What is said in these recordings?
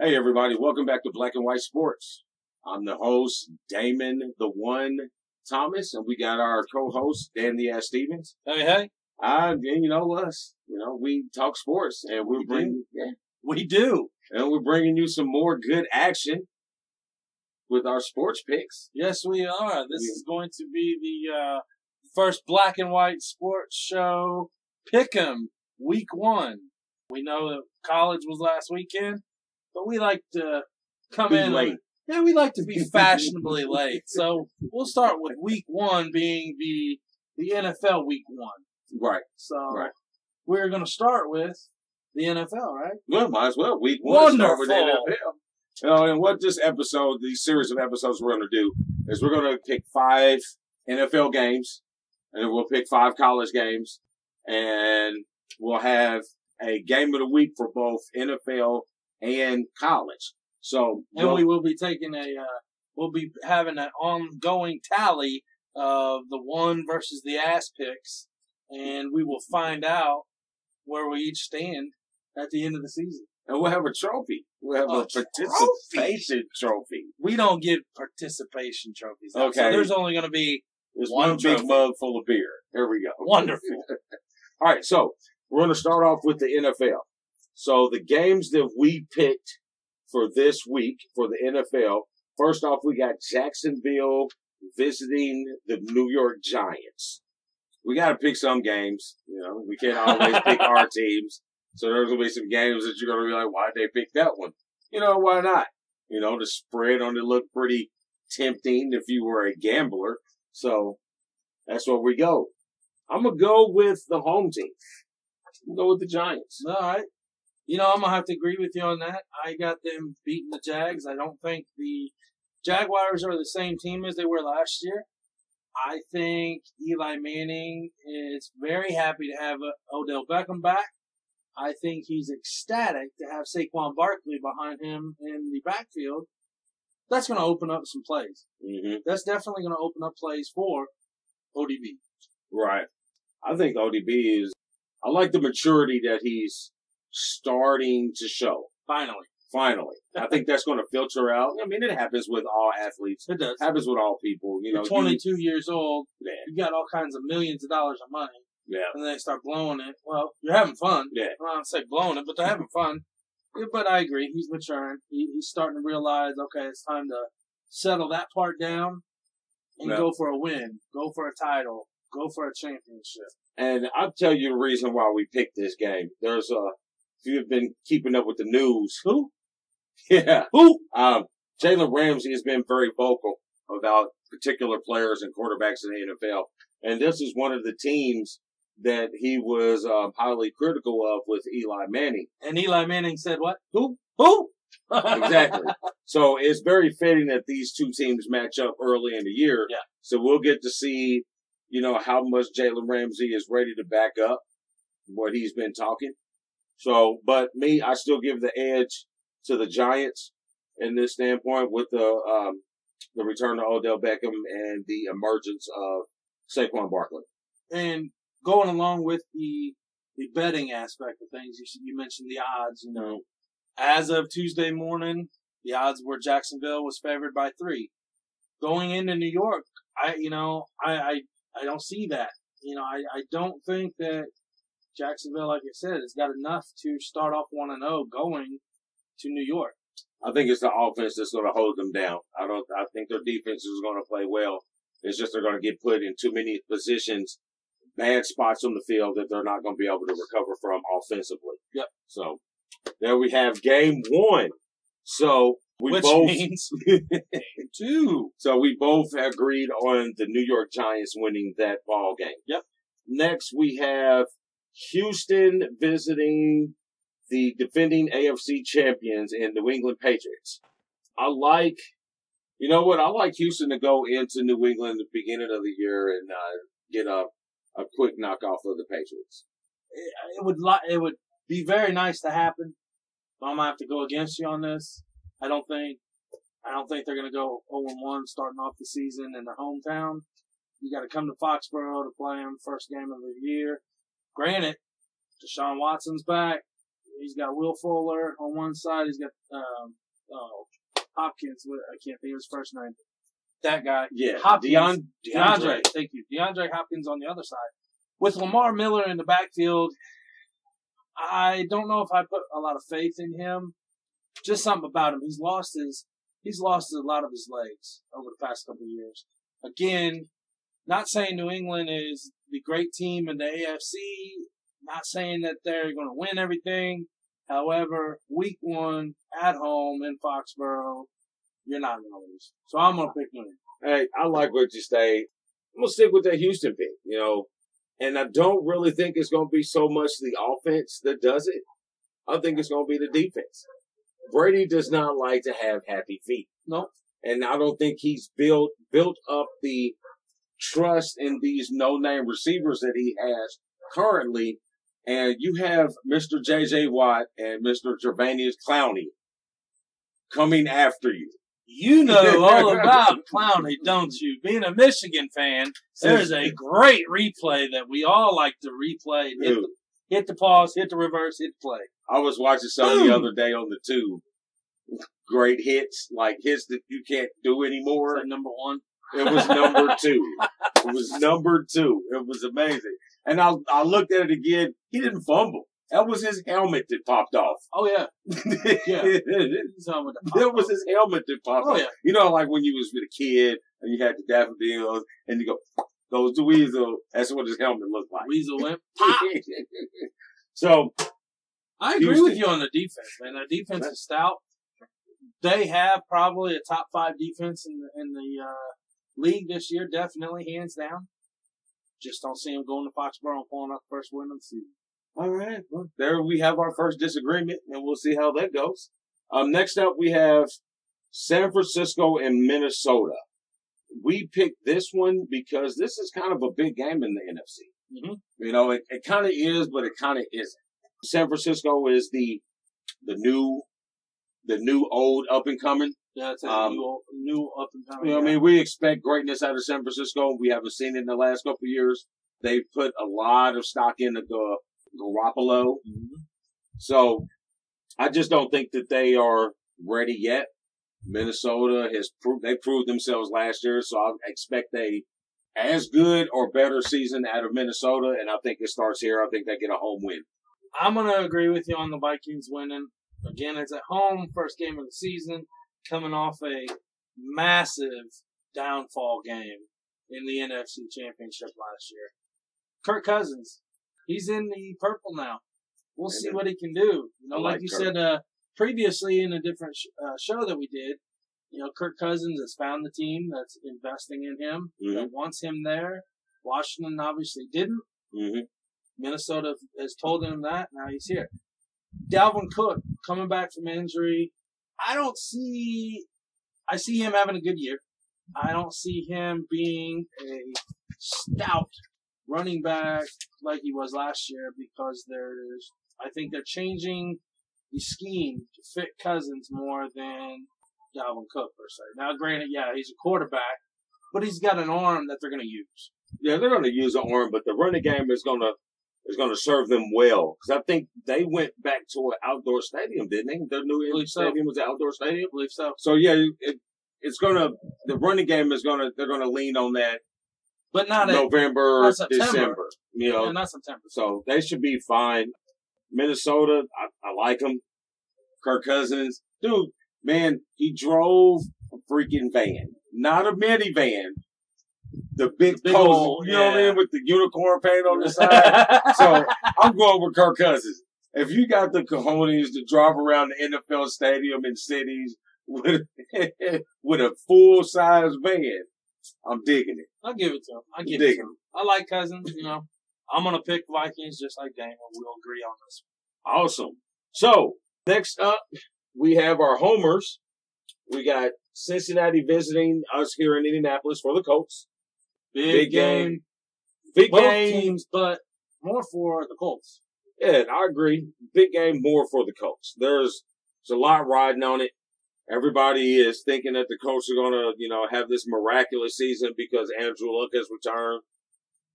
Hey, everybody. Welcome back to Black and White Sports. I'm the host, Damon the One Thomas, and we got our co-host, Dan the Ass Stevens. Hey, hey, Uh, and you know us. You know, we talk sports, and we're We bringing, yeah, we do. and we're bringing you some more good action with our sports picks. Yes, we are. This Yeah. is going to be the uh, first black and white sports show. Pick'em week one. We know that college was last weekend, but we like to come Be in late. Yeah, we like to be fashionably late. So we'll start with week one being the the NFL week one. Right. So Right. we're going to start with the NFL, right? Well, might as well. Week one. Start with the. NFL. Uh, and what this episode, the series of episodes we're going to do is we're going to pick five NFL games, and then we'll pick five college games, and we'll have a game of the week for both NFL and college. So, And we'll- we will be taking a, uh, we'll be having an ongoing tally of the one versus the ass picks, and we will find out where we each stand at the end of the season. and we'll have a trophy. We'll have a, A participation trophy. We don't give participation trophies. out, so Okay. there's only going to be There's One one, big mug full of beer. Here we go. Wonderful. All right, so we're going to start off with the NFL. So the games that we picked for this week for the NFL. First off, we got Jacksonville visiting the New York Giants. We got to pick some games. You know, we can't always pick our teams. So there's going to be some games that you're going to be like, why'd they pick that one? You know, why not? You know, the spread on it looked pretty tempting if you were a gambler. So that's where we go. I'm gonna go with the home team. I'm gonna go with the Giants. All right. You know, I'm gonna have to agree with you on that. I got them beating the Jags. I don't think the Jaguars are the same team as they were last year. I think Eli Manning is very happy to have uh, Odell Beckham back. I think he's ecstatic to have Saquon Barkley behind him in the backfield. That's going to open up some plays. hmm That's definitely going to open up plays for ODB. Right. I think ODB is. I like the maturity that he's starting to show. Finally, Finally, I think that's going to filter out. I mean, it happens with all athletes. it does. It happens with all people. You know, You're you- 22 years old. yeah, you got all kinds of millions of dollars of money, yeah, and then they start blowing it. Well, you're having fun. yeah. I don't say blowing it, but they're having fun. Yeah, but I agree. He's maturing. He, he's starting to realize, okay, it's time to settle that part down and Yeah. go for a win, go for a title, go for a championship. And I'll tell you the reason why we picked this game. There's a. If you've been keeping up with the news, Who? yeah, Who? Um, Jalen Ramsey has been very vocal about particular players and quarterbacks in the NFL, and this is one of the teams that he was um, highly critical of with Eli Manning. And Eli Manning said what? Who? Who? Exactly. so it's very fitting that these two teams match up early in the year. Yeah. So we'll get to see, you know, how much Jalen Ramsey is ready to back up what he's been talking. So, but me, I still give the edge to the Giants in this standpoint with the um, the return of Odell Beckham and the emergence of Saquon Barkley. and going along with the the betting aspect of things, you, you mentioned the odds. You know, as of Tuesday morning, the odds were Jacksonville was favored by three. Going into New York, I you know I I, I don't see that. You know, I, I don't think that Jacksonville, like I said, has got enough to start off one and zero going to New York. I think it's the offense that's going to hold them down. I don't. I think their defense is going to play well. It's just they're going to get put in too many positions, bad spots on the field that they're not going to be able to recover from offensively. Yep. So there we have game one. So we which both. means two. so we both agreed on the New York Giants winning that ball game. Yep. Next we have Houston visiting the defending AFC champions in New England Patriots. I like, you know what? I like Houston to go into New England at the beginning of the year and uh, get a a quick knockoff of the Patriots. it it would li- it would be very nice to happen. But I'm gonna have to go against you on this. I don't think I don't think they're gonna go 0 1 starting off the season in their hometown. You got to come to Foxborough to play them first game of the year. Granted, Deshaun Watson's back. he's got Will Fuller on one side. He's got um, oh, Hopkins. I can't think of his first name. That guy. Yeah, Hopkins. Deon- DeAndre. Thank you. DeAndre Hopkins on the other side. With Lamar Miller in the backfield, I don't know if I put a lot of faith in him. Just something about him. He's lost his he's lost a lot of his legs over the past couple of years. Again, not saying New England is the great team in the AFC, not saying that they're going to win everything. However, week one at home in Foxborough, you're not going to lose. So I'm going to pick New. Hey, I like what you say. I'm gonna stick with that Houston pick, you know, and I don't really think it's gonna be so much the offense that does it. I think it's gonna be the defense. Brady does not like to have happy feet, Nope. and I don't think he's built built up the trust in these no name receivers that he has currently. And you have Mr. J.J. Watt and Mr. Gervanius Clowney coming after you. You know all about Clowney, don't you? Being a Michigan fan, there's a great replay that we all like to replay. Hit the, hit the pause, hit the reverse, hit the play. I was watching some the other day on the tube. Great hits, like hits that you can't do anymore. Number one. It was number two. It was number two. It was amazing. And I, I looked at it again. He didn't fumble. That was his helmet that popped off. Oh yeah, Yeah. that He's on with was his helmet that popped Oh off. yeah. You know, like when you was with a kid and you had the daffodils and you go, goes the weasel. That's what his helmet looked like. Weasel went. pop. so I agree Houston. with you on the defense, man. The defense is stout. They have probably a top five defense in the in the uh, league this year, definitely hands down. Just don't see them going to Foxborough and pulling out the first win of the season. All right. Well, there we have our first disagreement, and we'll see how that goes. Um, next up, we have San Francisco and Minnesota. We picked this one because this is kind of a big game in the NFC. Mhm. You know, it, it kind of is, but it kind of isn't. San Francisco is the the new the new old up and coming. Yeah, it's a Um, new, new up and coming. You know, I mean, we expect greatness out of San Francisco. We haven't seen it in the last couple of years. They put a lot of stock into Gar- Garoppolo. Mhm. So I just don't think that they are ready yet. Minnesota has proved they proved themselves last year, so I expect a as good or better season out of Minnesota, and I think it starts here. I think they get a home win. I'm gonna agree with you on the Vikings winning. Again, it's at home, first game of the season, coming off a massive downfall game in the NFC Championship last year. Kirk Cousins, he's in the purple now. We'll see what he can do. You know, like, like you Kirk. said uh, previously in a different sh- uh, show that we did. You know, Kirk Cousins has found the team that's investing in him, that wants him there. Washington obviously didn't. Mm-hmm. Minnesota has told him that. Now he's here. Dalvin Cook coming back from injury. I don't see. I see him having a good year. I don't see him being a stout running back like he was last year because there's. I think they're changing the scheme to fit Cousins more than Dalvin Cook per se. Now, granted, yeah, he's a quarterback, but he's got an arm that they're going to use. Yeah, they're going to use an arm, but the running game is going to is going to serve them well because I think they went back to an outdoor stadium, didn't they? Their new Believe so. stadium was an outdoor stadium. I believe so. So yeah, it, it's gonna the running game is gonna they're gonna lean on that But not November, not. December. You know, Yeah, not September. so they should be fine. Minnesota, I, I like them. Kirk Cousins, dude, man, he drove a freaking van, not a minivan. The big, Big pose, old, you know what I mean, with the unicorn paint on the side. so I'm going with Kirk Cousins. If you got the cojones to drive around the NFL stadium in cities with with a full size van, I'm digging it. I'll give it to him. I give it to him. I like Cousins. You know, I'm gonna pick Vikings just like Daniel. We'll agree on this. Awesome. So next up, we have our homers. We got Cincinnati visiting us here in Indianapolis for the Colts. Big, Big game, game. Big both game. teams, but more for the Colts. Yeah, I agree. Big game more for the Colts. There's there's a lot riding on it. Everybody is thinking that the Colts are gonna, you know, have this miraculous season because Andrew Luck has returned.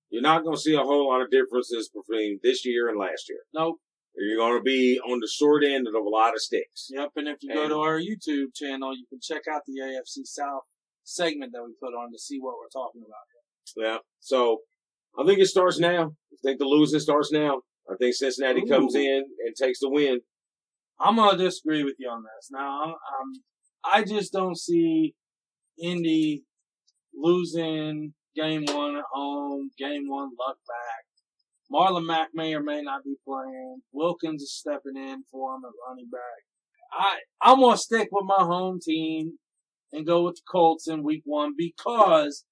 You're not gonna see a whole lot of differences between this year and last year. Nope. You're going to be on the short end of a lot of sticks. Yep, and if you go to our YouTube channel, you can check out the AFC South segment that we put on to see what we're talking about. Yeah. So I think it starts now. I think the losing starts now. I think Cincinnati Ooh. comes in and takes the win. I'm gonna disagree with you on this. Now, um, I just don't see Indy losing game one at home, game one luck back. Marlon Mack may or may not be playing. Wilkins is stepping in for him at running back. I I'm gonna stick with my home team and go with the Colts in Week One because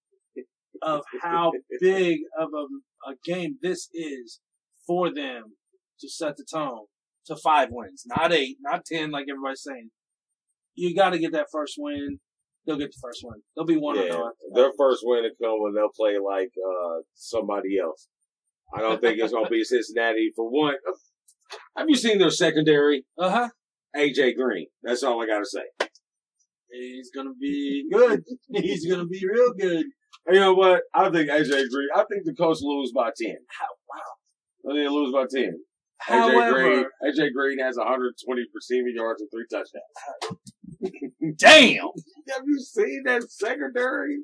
of how big of a, a game this is for them to set the tone to five wins, not eight, not ten, like everybody's saying. You got to get that first win. They'll get the first win. They'll be one yeah, Their first win will come when they'll play like uh, somebody else. I don't think it's going to be Cincinnati for one. Have you seen their secondary? Uh huh. AJ Green. That's all I got to say. He's going to be good. He's going to be real good. You know what? I think AJ Green. I think the Colts lose by ten. How, wow. I think they lose by ten. AJ Green. AJ Green has 120 receiving yards and three touchdowns. Damn. Have you seen that secondary?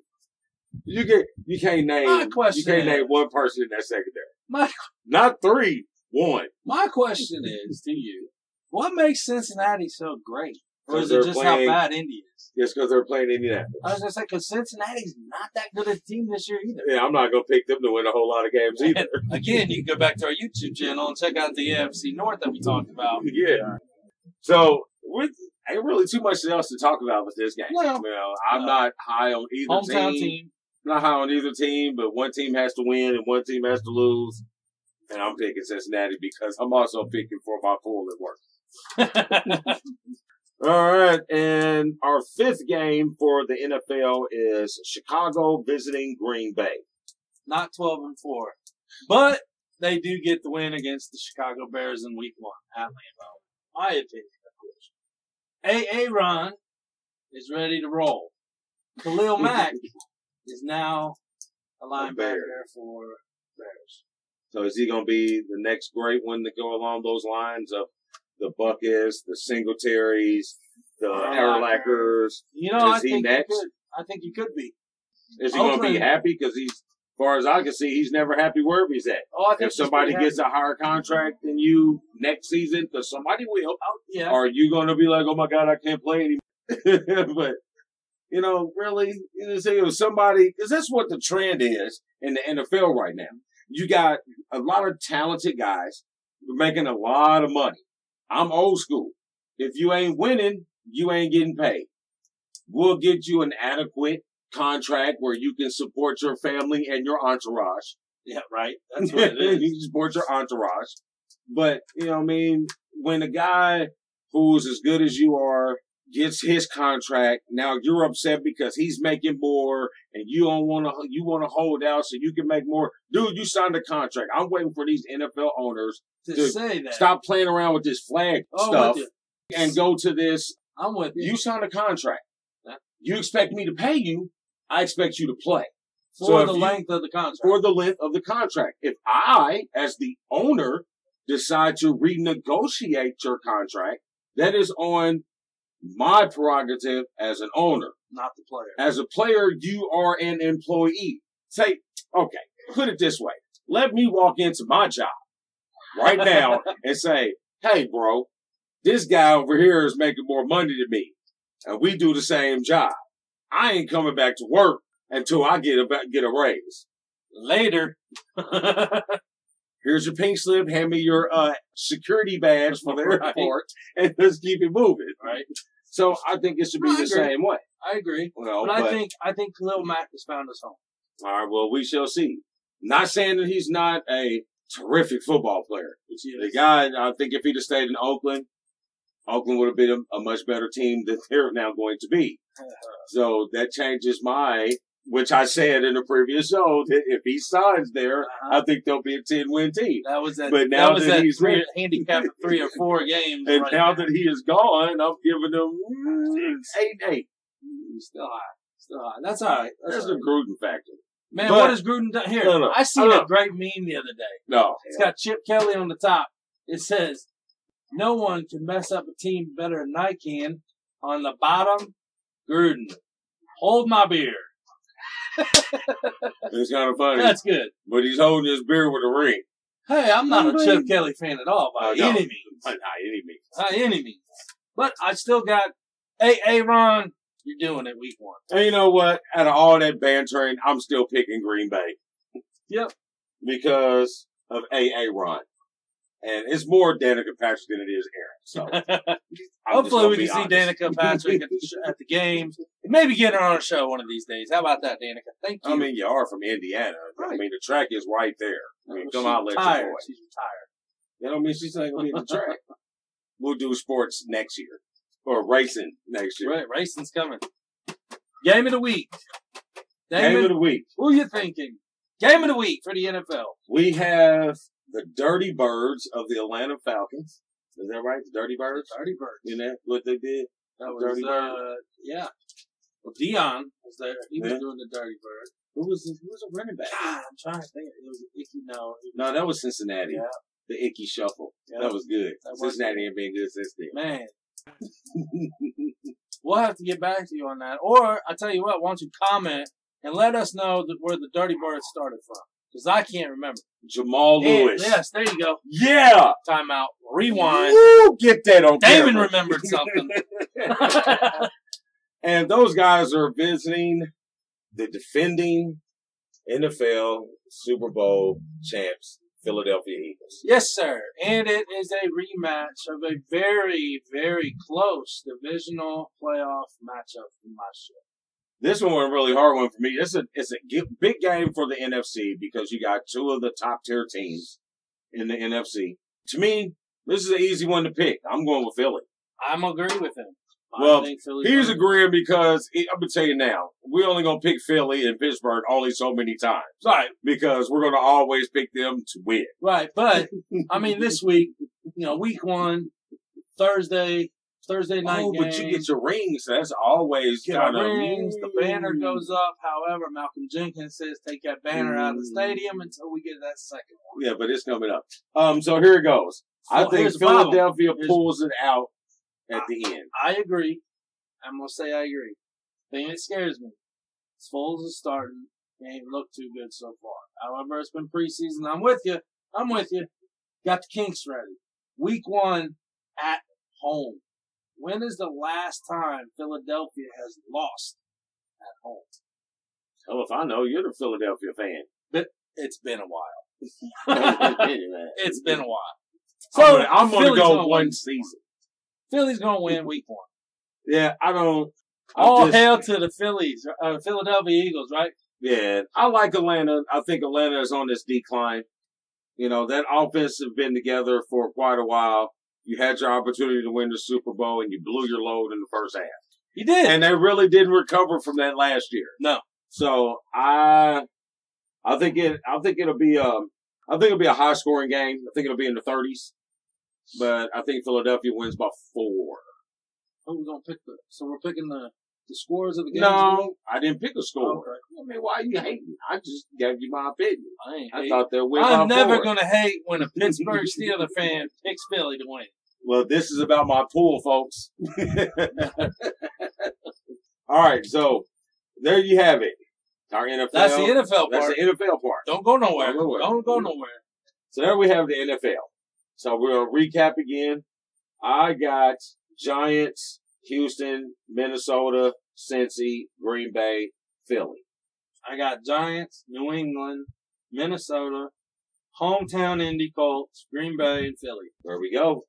You can you can't name My question you can't name one person in that secondary. My not three, one. My question is to you: What makes Cincinnati so great? Or is it just playing, how bad Indy Yes, because they're playing Indianapolis. I was gonna say because Cincinnati's not that good a team this year either. Yeah, I'm not gonna pick them to win a whole lot of games either. again, you can go back to our YouTube channel and check out the AFC North that we talked about. Yeah. So with ain't really too much else to talk about with this game. Well, you know, I'm uh, not high on either hometown team. team. not high on either team, but one team has to win and one team has to lose. And I'm picking Cincinnati because I'm also picking for my pool at work. All right, and our fifth game for the NFL is Chicago visiting Green Bay. Not twelve and four, but they do get the win against the Chicago Bears in Week One at Lambeau. My opinion, of course. A. Ron is ready to roll. Khalil Mack is now a linebacker for Bears. So is he going to be the next great one to go along those lines of the Butkus, the Singletaries, the Urlachers. You know, is I he next? He I think he could be. Is he going to be happy? Because he's, as far as I can see, he's never happy wherever he's at. Oh, if somebody gets a higher contract than you next season, because somebody will, oh, yeah. are you going to be like, oh my God, I can't play anymore? but, you know, really, you know, say it was somebody, because that's what the trend is in the NFL right now. You got a lot of talented guys making a lot of money. I'm old school. If you ain't winning, you ain't getting paid. We'll get you an adequate contract where you can support your family and your entourage. Yeah, right. That's what it is. you support your entourage. But, you know, what I mean, when a guy who's as good as you are gets his contract, now you're upset because he's making more and you don't want to, you want to hold out so you can make more. Dude, you signed a contract. I'm waiting for these NFL owners to, to say that. Stop playing around with this flag oh, stuff and go to this. I'm with you. You signed a contract. You expect me to pay you. I expect you to play. For so the length of the contract. For the length of the contract. If I, as the owner, decide to renegotiate your contract, that is on my prerogative as an owner. Not the player. As a player, you are an employee. Say, okay, put it this way. Let me walk into my job right now and say, hey, bro, this guy over here is making more money than me, and we do the same job. I ain't coming back to work until I get a get a raise. Later. Here's your pink slip. Hand me your uh, security badge for the right. airport, and let's keep it moving. Right. So I think it should be I the agree. same way. I agree. Well, but, but, I think I think Khalil Mack has found his home. All right. Well, we shall see. Not saying that he's not a terrific football player. The guy, I think if he'd have stayed in Oakland, Oakland would have been a, a much better team than they're now going to be. Uh-huh. So that changes my, which I said in the previous show, that if he signs there, uh-huh. I think they'll be a 10 win team. That was that, but now that, that, that he's three, handicap of three or four games. And right now, now, that he is gone, I'm giving them mm, eight eight. Still high. Still high. That's all right. That's, That's the Gruden factor. Man, but, what has Gruden done here? No, no, I seen a great meme the other day. No, it's got Chip Kelly on the top, It says, "No one can mess up a team better than I can." On the bottom, Gruden. Hold my beer. It's kind of funny, That's good. but he's holding his beer with a ring. Hey, I'm not a Chip. Kelly fan at all by Oh, no. any means. By any means. By any means. But I still got, hey, hey, Ron, you're doing it week one. And you know what? Out of all that bantering, I'm still picking Green Bay. Yep. Because of AA Ron. And it's more Danica Patrick than it is Aaron. So Hopefully, we can see. Danica Patrick at the, sh- at the games. Maybe get her on a show one of these days. How about that, Danica? Thank you. I mean, you are from Indiana. I mean, the track is right there. I mean, come out, let retired. your boy. She's retired. That don't mean she's not going to be in the track. we'll do sports next year. Or racing next year. Right, racing's coming. Game of the week. Game Damon, of the week. who you thinking? Game of the week for the NFL. We have the Dirty Birds of the Atlanta Falcons. Is that right? The Dirty Birds? Dirty Birds. You know what they did? That was, Dirty Bird. uh, yeah. Well, Deion was there. He was doing the Dirty Bird. Who was who was a running back? God, I'm trying to think. It was Ickey. No, was, No, that was Cincinnati. Yeah. The Ickey Shuffle. Yeah. That was good. That Cincinnati ain't been good since then. man. We'll have to get back to you on that. Or I tell you what, why don't you comment and let us know that where the Dirty Birds started from? Because I can't remember. Jamal Lewis. yes, there you go. Yeah. Timeout. Rewind. Woo, get that on Damon camera. remembered something. and those guys are visiting the defending NFL Super Bowl champs, Philadelphia Eagles. yes, sir. And it is a rematch of a very, very close divisional playoff matchup from last year. This one was a really hard one for me. It's a it's a big game for the NFC because you got two of the top tier teams in the NFC. To me, this is an easy one to pick. I'm going with Philly. I'm agree with him. I Well, He's agreeing because I'm gonna tell you now, we're only gonna pick Philly and Pittsburgh only so many times right, because we're gonna always pick them to win. right. But I mean, this week, you know, week one, Thursday, Thursday night Oh, game. but you get your rings. That's always get kind our of rings. The banner goes up. However, Malcolm Jenkins says take that banner out of the Mm. stadium until we get that second one. Yeah, but it's coming up. Um, so here it goes. I think here's the problem. Philadelphia pulls it out at the end. I agree. I'm gonna say I agree. Thing that scares me. Foles is starting. He ain't looked too good so far. However, it's been preseason. I'm with you. I'm with you. Got the kinks ready. Week one at home. When is the last time Philadelphia has lost at home? Hell, if I know, you're the Philadelphia fan. But it's been a while. It's been a while. So I'm gonna go gonna one win. season. Philly's gonna win week one. Yeah, I don't. I'm All just- hail to the Phillies, uh, Philadelphia Eagles, right? Yeah, I like Atlanta. I think Atlanta is on this decline. You know, that offense has been together for quite a while. You had your opportunity to win the Super Bowl and you blew your load in the first half. You did. And they really didn't recover from that last year. No. So I I think it I think it'll be um I think it'll be a high scoring game. I think it'll be in the thirties. But I think Philadelphia wins by four. Who we're gonna pick the? So we're picking the the scores of the game. No, I didn't pick a score. Okay. I mean, why are you hating? I just gave you my opinion. I ain't. I thought they'll win I'm by never four. gonna hate when a Pittsburgh Steelers fan picks Philly to win. Well, this is about my pool, folks. All right, so there you have it. Our NFL. That's the NFL That's part. the NFL part. Don't go nowhere. Don't go nowhere. Don't go nowhere. So there we have the NFL. So we'll recap again. I got Giants, Houston, Minnesota, Cincy, Green Bay, Philly. I got Giants, New England, Minnesota, hometown Indy Colts, Green Bay, and Philly. There we go.